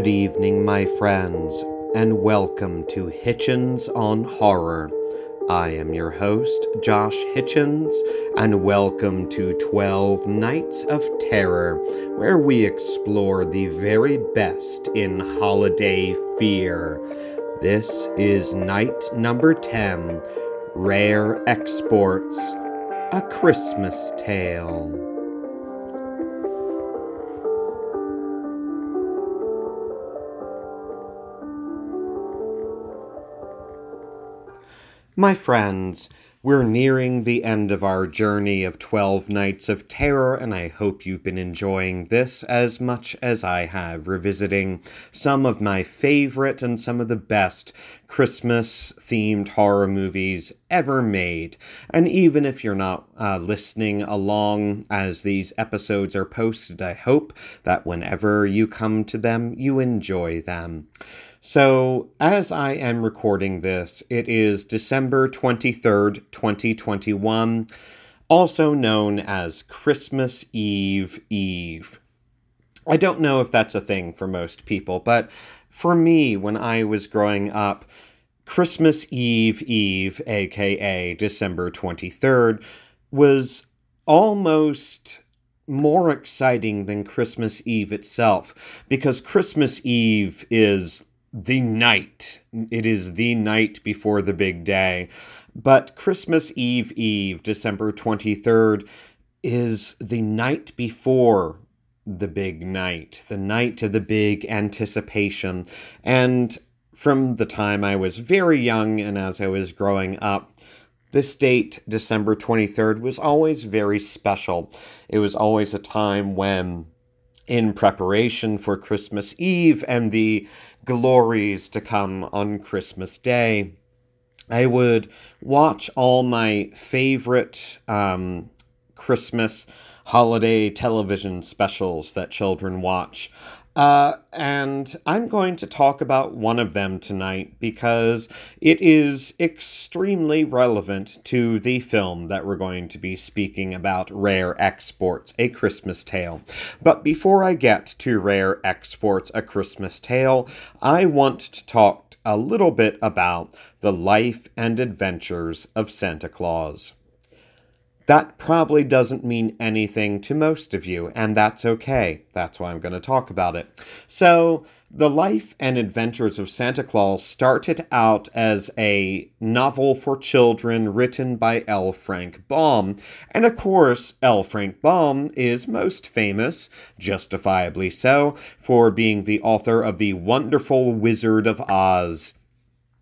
Good evening, my friends, and welcome to Hitchens on Horror. I am your host, Josh Hitchens, and welcome to 12 Nights of Terror, where we explore the very best in holiday fear. This is night number 10 Rare Exports A Christmas Tale. My friends, we're nearing the end of our journey of 12 Nights of Terror, and I hope you've been enjoying this as much as I have, revisiting some of my favorite and some of the best Christmas themed horror movies ever made. And even if you're not uh, listening along as these episodes are posted, I hope that whenever you come to them, you enjoy them. So, as I am recording this, it is December 23rd, 2021, also known as Christmas Eve Eve. I don't know if that's a thing for most people, but for me, when I was growing up, Christmas Eve Eve, aka December 23rd, was almost more exciting than Christmas Eve itself because Christmas Eve is the night. It is the night before the big day. But Christmas Eve Eve, December 23rd, is the night before the big night, the night of the big anticipation. And from the time I was very young and as I was growing up, this date, December 23rd, was always very special. It was always a time when, in preparation for Christmas Eve and the glories to come on Christmas Day. I would watch all my favorite um, Christmas holiday television specials that children watch. Uh, and I'm going to talk about one of them tonight because it is extremely relevant to the film that we're going to be speaking about Rare Exports, A Christmas Tale. But before I get to Rare Exports, A Christmas Tale, I want to talk a little bit about the life and adventures of Santa Claus. That probably doesn't mean anything to most of you, and that's okay. That's why I'm going to talk about it. So, The Life and Adventures of Santa Claus started out as a novel for children written by L. Frank Baum. And of course, L. Frank Baum is most famous, justifiably so, for being the author of The Wonderful Wizard of Oz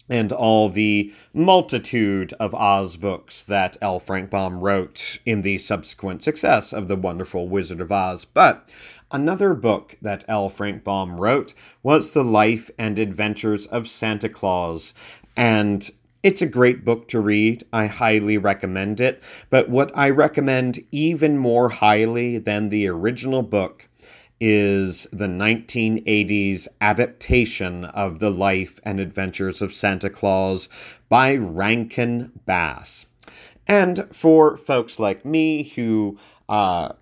and all the multitude of Oz books that L. Frank Baum wrote in the subsequent success of The Wonderful Wizard of Oz. But another book that L. Frank Baum wrote was The Life and Adventures of Santa Claus. And it's a great book to read. I highly recommend it. But what I recommend even more highly than the original book is the 1980s adaptation of the life and adventures of Santa Claus by Rankin Bass. And for folks like me who uh,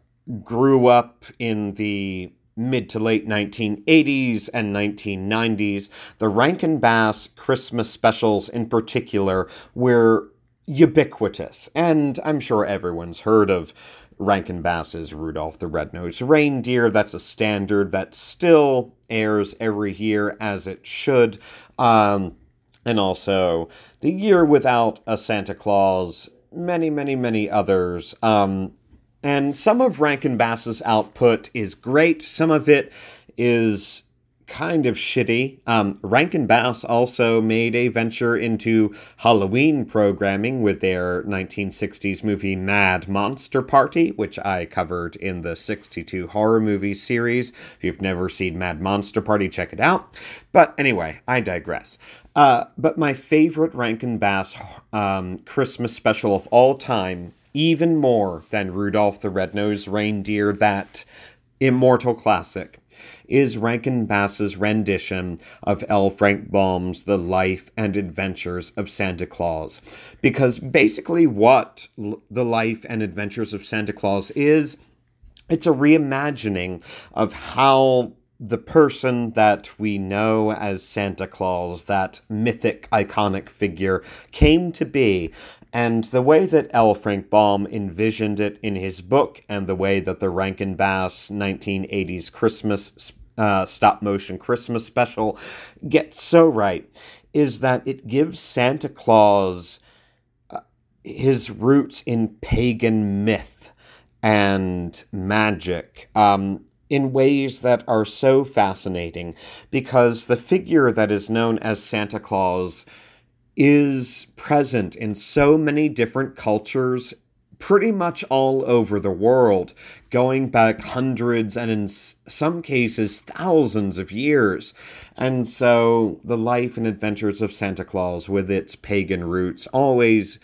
grew up in the mid to late 1980s and 1990s, the Rankin Bass Christmas specials in particular were ubiquitous. And I'm sure everyone's heard of Rankin Bass's Rudolph the Red-Nosed Reindeer. That's a standard that still airs every year as it should. Um, and also The Year Without a Santa Claus, many, many, many others. Um, and some of Rankin Bass's output is great, some of it is kind of shitty. Um, Rankin Bass also made a venture into Halloween programming with their 1960s movie Mad Monster Party, which I covered in the 62 horror movie series. If you've never seen Mad Monster Party, check it out. But anyway, I digress. Uh, but my favorite Rankin Bass um, Christmas special of all time, even more than Rudolph the Red-Nosed Reindeer, that immortal classic is Rankin Bass's rendition of L. Frank Baum's The Life and Adventures of Santa Claus. Because basically, what The Life and Adventures of Santa Claus is, it's a reimagining of how the person that we know as Santa Claus, that mythic, iconic figure, came to be, and the way that L. Frank Baum envisioned it in his book, and the way that the Rankin Bass 1980s Christmas uh, stop motion Christmas special gets so right, is that it gives Santa Claus uh, his roots in pagan myth and magic. Um, in ways that are so fascinating because the figure that is known as Santa Claus is present in so many different cultures pretty much all over the world, going back hundreds and in some cases thousands of years. And so the life and adventures of Santa Claus, with its pagan roots, always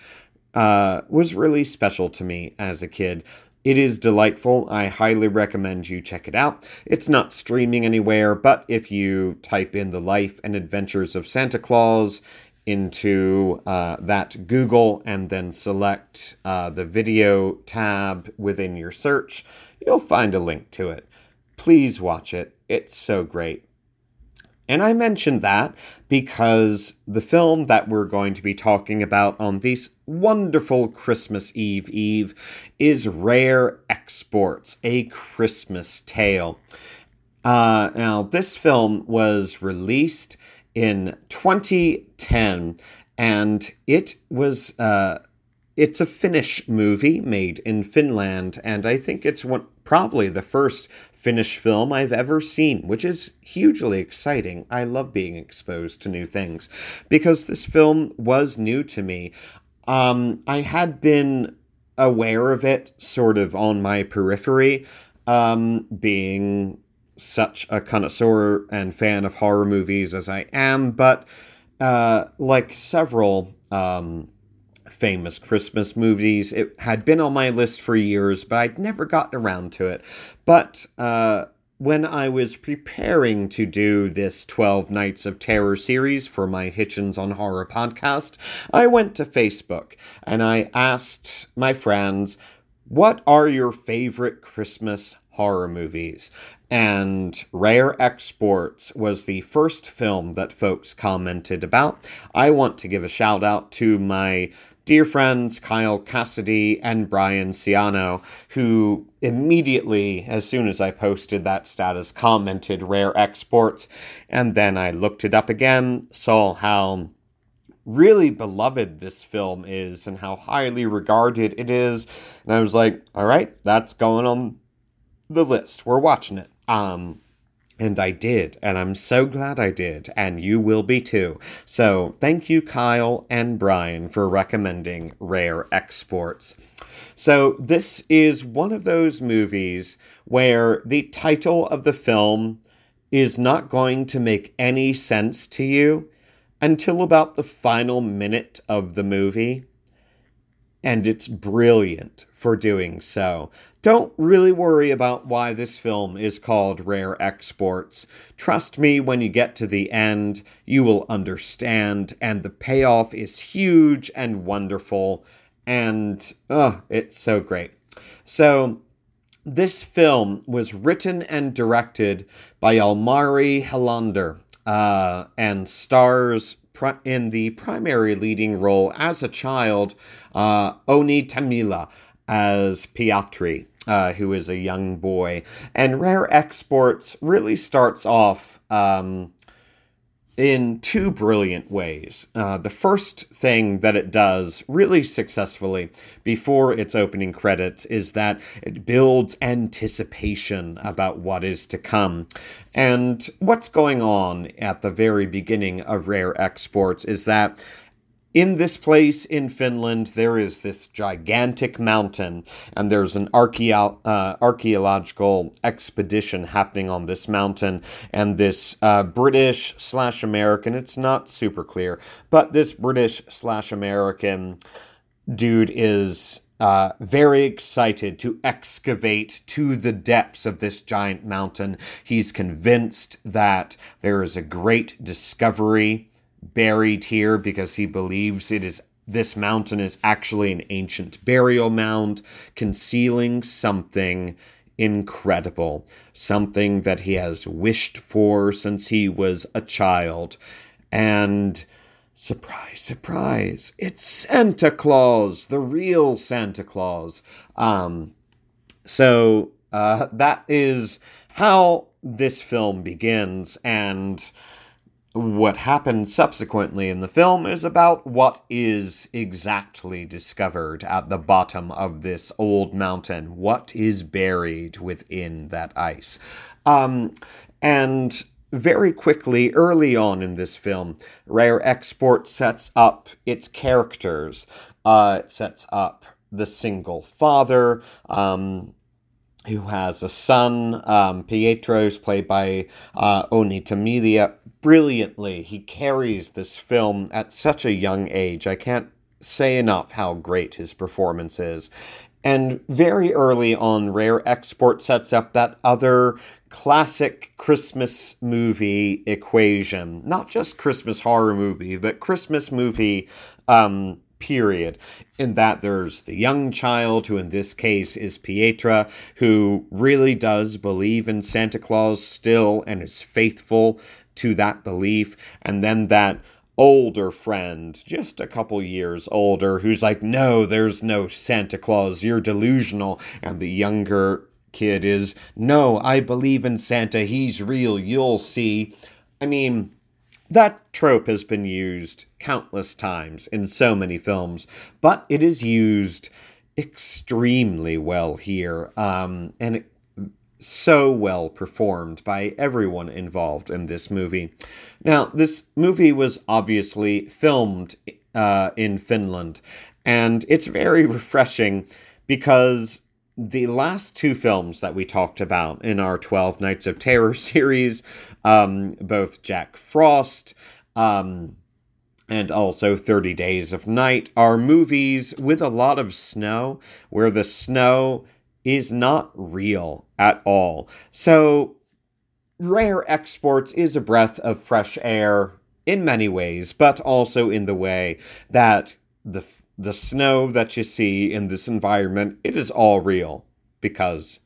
uh, was really special to me as a kid. It is delightful. I highly recommend you check it out. It's not streaming anywhere, but if you type in the life and adventures of Santa Claus into uh, that Google and then select uh, the video tab within your search, you'll find a link to it. Please watch it. It's so great. And I mentioned that because the film that we're going to be talking about on this wonderful Christmas Eve Eve is Rare Exports, a Christmas Tale. Uh, now, this film was released in 2010 and it was uh, it's a Finnish movie made in Finland, and I think it's one probably the first Finnish film I've ever seen, which is hugely exciting. I love being exposed to new things because this film was new to me. Um, I had been aware of it sort of on my periphery, um, being such a connoisseur and fan of horror movies as I am, but uh, like several um, famous Christmas movies. It had been on my list for years, but I'd never gotten around to it. But uh, when I was preparing to do this 12 Nights of Terror series for my Hitchens on Horror podcast, I went to Facebook and I asked my friends, What are your favorite Christmas horror movies? and Rare Exports was the first film that folks commented about. I want to give a shout out to my dear friends Kyle Cassidy and Brian Ciano, who immediately, as soon as I posted that status, commented rare exports. And then I looked it up again, saw how really beloved this film is and how highly regarded it is. And I was like, all right, that's going on the list. We're watching it. Um, and I did, and I'm so glad I did, and you will be too. So, thank you, Kyle and Brian, for recommending Rare Exports. So, this is one of those movies where the title of the film is not going to make any sense to you until about the final minute of the movie. And it's brilliant for doing so. Don't really worry about why this film is called Rare Exports. Trust me, when you get to the end, you will understand, and the payoff is huge and wonderful, and oh, it's so great. So, this film was written and directed by Jalmari Helander uh, and stars in the primary leading role as a child, uh, Onni Tommila as Piatri uh, who is a young boy. And Rare Exports really starts off um, in two brilliant ways. Uh, the first thing that it does really successfully before its opening credits is that it builds anticipation about what is to come. And what's going on at the very beginning of Rare Exports is that in this place in Finland, there is this gigantic mountain, and there's an archeo- uh, archaeological expedition happening on this mountain. And this uh, British slash American, it's not super clear, but this British slash American dude is uh, very excited to excavate to the depths of this giant mountain. He's convinced that there is a great discovery buried here because he believes it is this mountain is actually an ancient burial mound concealing something incredible, something that he has wished for since he was a child. And surprise, surprise, it's Santa Claus, the real Santa Claus. Um, so uh, that is how this film begins, and what happens subsequently in the film is about what is exactly discovered at the bottom of this old mountain, what is buried within that ice. Um, and very quickly, early on in this film, Rare Export sets up its characters, uh, sets up the single father, um, who has a son. Um, Pietro is played by uh, Onni Tommila brilliantly. He carries this film at such a young age. I can't say enough how great his performance is. And very early on, Rare Export sets up that other classic Christmas movie equation. Not just Christmas horror movie, but Christmas movie um, period. In that there's the young child, who in this case is Pietra, who really does believe in Santa Claus still and is faithful to that belief. And then that older friend, just a couple years older, who's like, no, there's no Santa Claus, you're delusional. And the younger kid is, no, I believe in Santa, he's real, you'll see. I mean, that trope has been used countless times in so many films, but it is used extremely well here, um, and it, so well performed by everyone involved in this movie. Now, this movie was obviously filmed uh, in Finland, and it's very refreshing because the last two films that we talked about in our 12 Nights of Terror series, um, both Jack Frost um, and also 30 Days of Night, are movies with a lot of snow where the snow is not real at all. So, Rare Exports is a breath of fresh air in many ways, but also in the way that the the snow that you see in this environment, it is all real because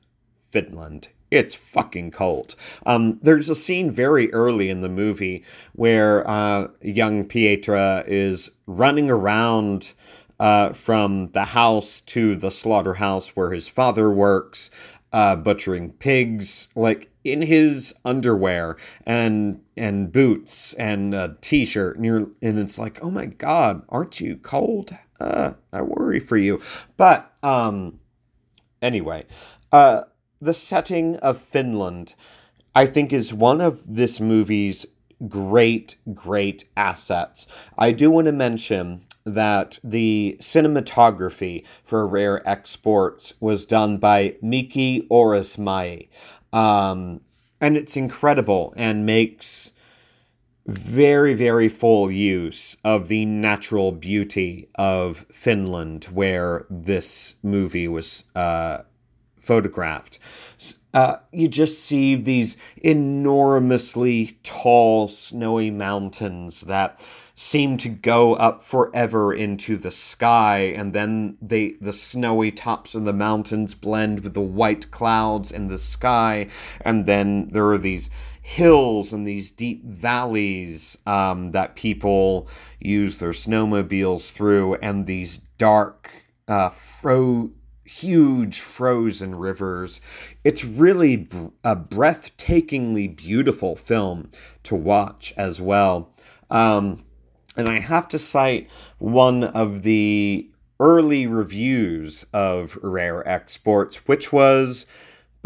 Finland. It's fucking cold. Um, there's a scene very early in the movie where uh, young Pietra is running around uh, from the house to the slaughterhouse where his father works, uh, butchering pigs, like in his underwear and and boots and a t-shirt, and, and it's like, oh my god, aren't you cold? Uh, I worry for you. But um, anyway, uh, the setting of Finland, I think, is one of this movie's great, great assets. I do want to mention that the cinematography for Rare Exports was done by Mika Orasmaa. Um, and it's incredible and makes very, very full use of the natural beauty of Finland, where this movie was uh, photographed. Uh, you just see these enormously tall, snowy mountains that seem to go up forever into the sky and then they the snowy tops of the mountains blend with the white clouds in the sky and then there are these hills and these deep valleys um, that people use their snowmobiles through, and these dark, uh, fro- huge frozen rivers. It's really a breathtakingly beautiful film to watch as well. Um, and I have to cite one of the early reviews of Rare Exports, which was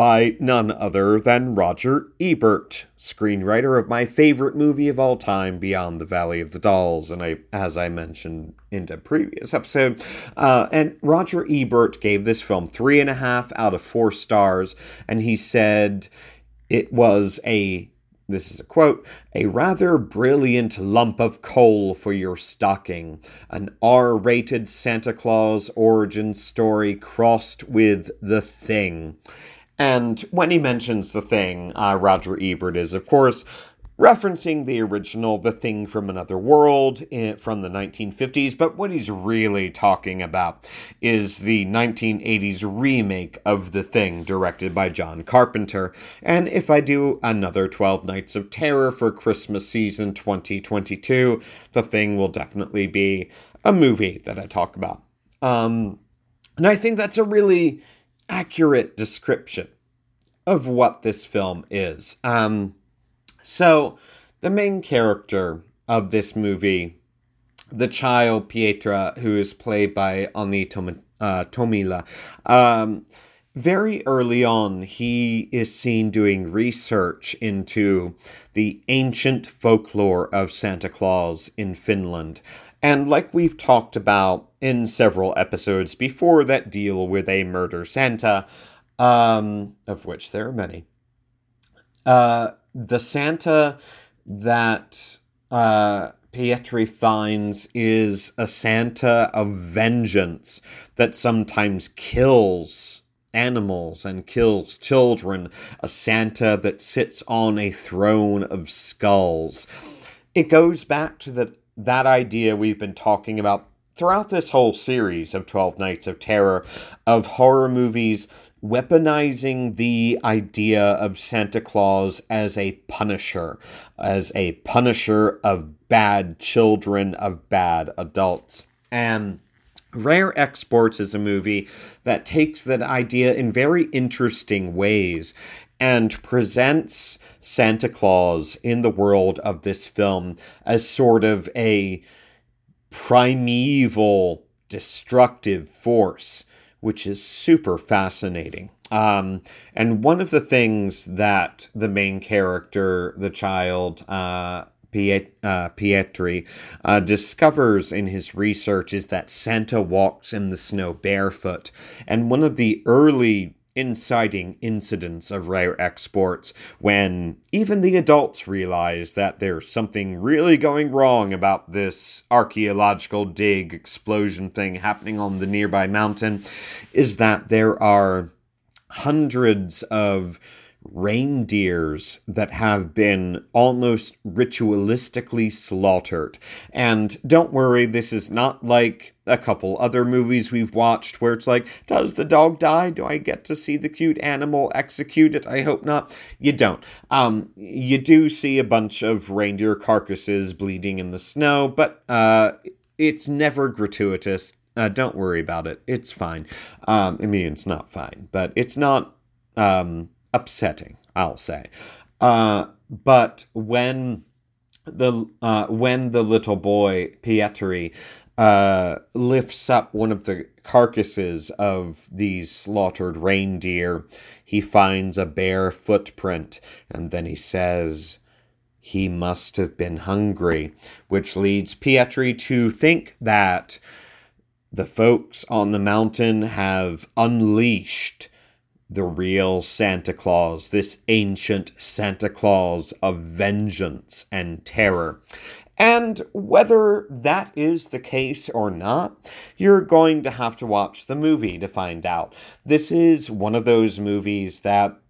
by none other than Roger Ebert, screenwriter of my favorite movie of all time, Beyond the Valley of the Dolls, and I, as I mentioned in the previous episode, uh, and Roger Ebert gave this film three and a half out of four stars, and he said it was a this is a quote, a rather brilliant lump of coal for your stocking, an R rated Santa Claus origin story crossed with The Thing. And when he mentions the thing, uh, Roger Ebert is, of course, referencing the original The Thing from Another World in, from the 1950s, but what he's really talking about is the 1980s remake of The Thing, directed by John Carpenter. And if I do another 12 Nights of Terror for Christmas season 2022, The Thing will definitely be a movie that I talk about. Um, and I think that's a really accurate description of what this film is. Um, so, the main character of this movie, the child Pietra, who is played by Onni Tom- uh, Tommila, um, very early on, he is seen doing research into the ancient folklore of Santa Claus in Finland. And like we've talked about in several episodes before that deal with a murder Santa, um, of which there are many, uh, the Santa that uh, Pietri finds is a Santa of vengeance that sometimes kills animals and kills children, a Santa that sits on a throne of skulls. It goes back to the, that idea we've been talking about throughout this whole series of 12 Nights of Terror of horror movies weaponizing the idea of Santa Claus as a punisher, as a punisher of bad children, of bad adults. And Rare Exports is a movie that takes that idea in very interesting ways and presents Santa Claus in the world of this film as sort of a primeval destructive force which is super fascinating. Um, and one of the things that the main character, the child, uh, Piet, uh, Pietri, uh, discovers in his research is that Santa walks in the snow barefoot. And one of the early inciting incidents of rare exports when even the adults realize that there's something really going wrong about this archaeological dig explosion thing happening on the nearby mountain is that there are hundreds of reindeers that have been almost ritualistically slaughtered. And don't worry, this is not like a couple other movies we've watched where it's like, does the dog die? Do I get to see the cute animal execute it? I hope not. You don't. Um, you do see a bunch of reindeer carcasses bleeding in the snow, but uh, it's never gratuitous. Uh, don't worry about it. It's fine. Um, I mean, it's not fine, but it's not. Um, upsetting, I'll say. Uh, but when the uh, when the little boy Pietri uh, lifts up one of the carcasses of these slaughtered reindeer, he finds a bare footprint, and then he says, he must have been hungry, which leads Pietri to think that the folks on the mountain have unleashed the real Santa Claus, this ancient Santa Claus of vengeance and terror. And whether that is the case or not, you're going to have to watch the movie to find out. This is one of those movies that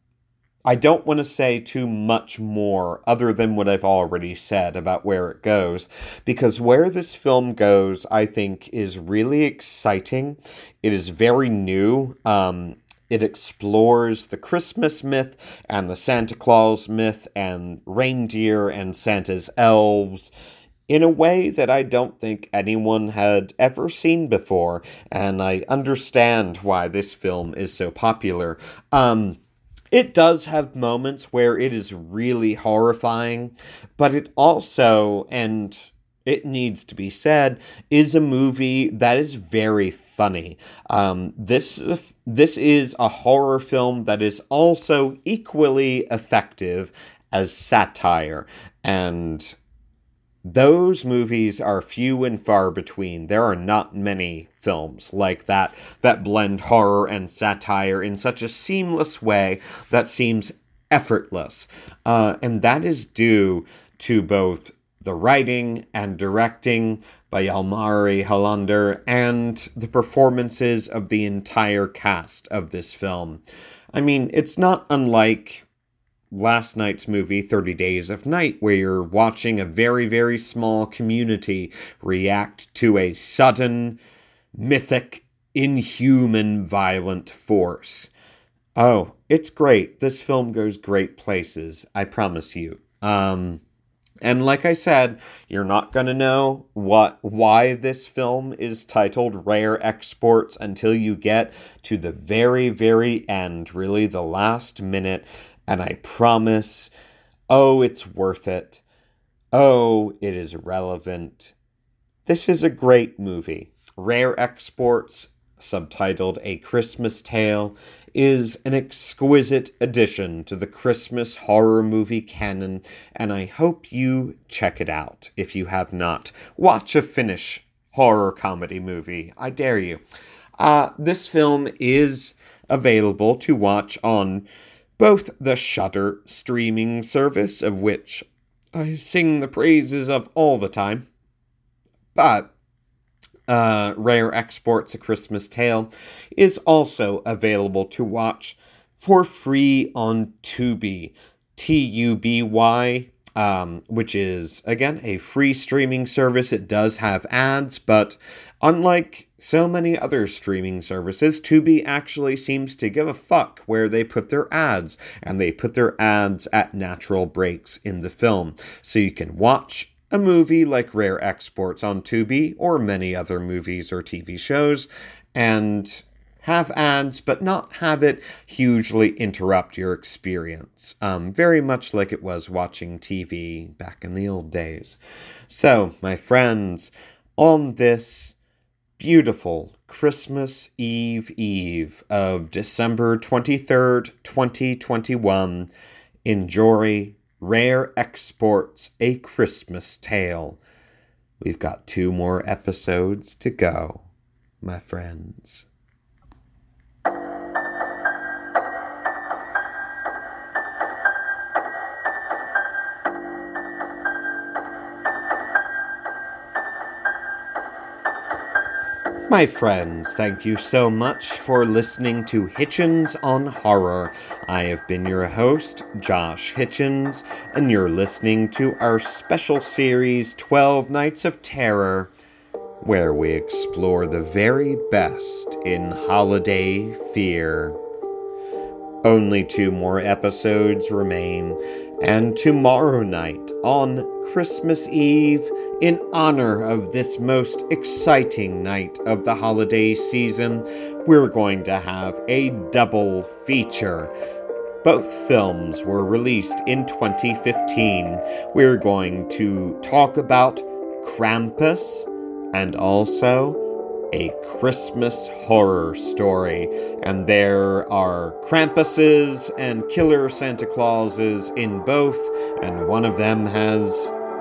I don't want to say too much more other than what I've already said about where it goes, because where this film goes, I think, is really exciting. It is very new. Um, it explores the Christmas myth and the Santa Claus myth and reindeer and Santa's elves in a way that I don't think anyone had ever seen before, and I understand why this film is so popular. Um, it does have moments where it is really horrifying, but it also, and it needs to be said, is a movie that is very funny. Um, this this is a horror film that is also equally effective as satire, and those movies are few and far between. There are not many films like that that blend horror and satire in such a seamless way that seems effortless. Uh, and that is due to both the writing and directing by Jalmari Helander and the performances of the entire cast of this film. I mean, it's not unlike last night's movie, 30 Days of Night, where you're watching a very, very small community react to a sudden, mythic, inhuman, violent force. Oh, it's great. This film goes great places, I promise you. Um, and like I said, you're not going to know what why this film is titled Rare Exports until you get to the very very end, really the last minute, and I promise oh, it's worth it. Oh, it is relevant. This is a great movie. Rare Exports, subtitled A Christmas Tale, is an exquisite addition to the Christmas horror movie canon, and I hope you check it out if you have not. Watch a Finnish horror comedy movie. I dare you. Uh, this film is available to watch on both the Shudder streaming service, of which I sing the praises of all the time, but uh, Rare Exports A Christmas Tale, is also available to watch for free on Tubi. T U B Y, um, which is, again, a free streaming service. It does have ads, but unlike so many other streaming services, Tubi actually seems to give a fuck where they put their ads, and they put their ads at natural breaks in the film. So you can watch a movie like Rare Exports on Tubi or many other movies or TV shows and have ads, but not have it hugely interrupt your experience. Um, very much like it was watching TV back in the old days. So, my friends, on this beautiful Christmas Eve Eve of December 23rd, 2021, enjoy Rare Exports A Christmas Tale. We've got two more episodes to go, my friends. My friends, thank you so much for listening to Hitchens on Horror. I have been your host, Josh Hitchens, and you're listening to our special series 12 Nights of Terror, where we explore the very best in holiday fear. Only two more episodes remain, and tomorrow night, on Christmas Eve, in honor of this most exciting night of the holiday season, we're going to have a double feature. Both films were released in 2015. We're going to talk about Krampus and also a Christmas horror story. And there are Krampuses and killer Santa Clauses in both, and one of them has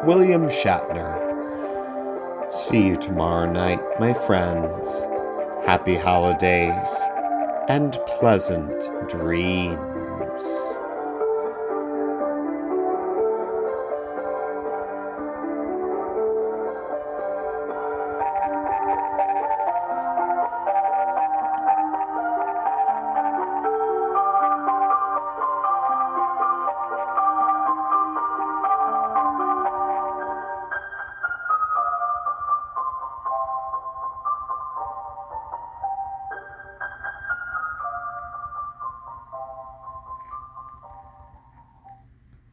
William Shatner. See you tomorrow night, my friends. Happy holidays and pleasant dreams.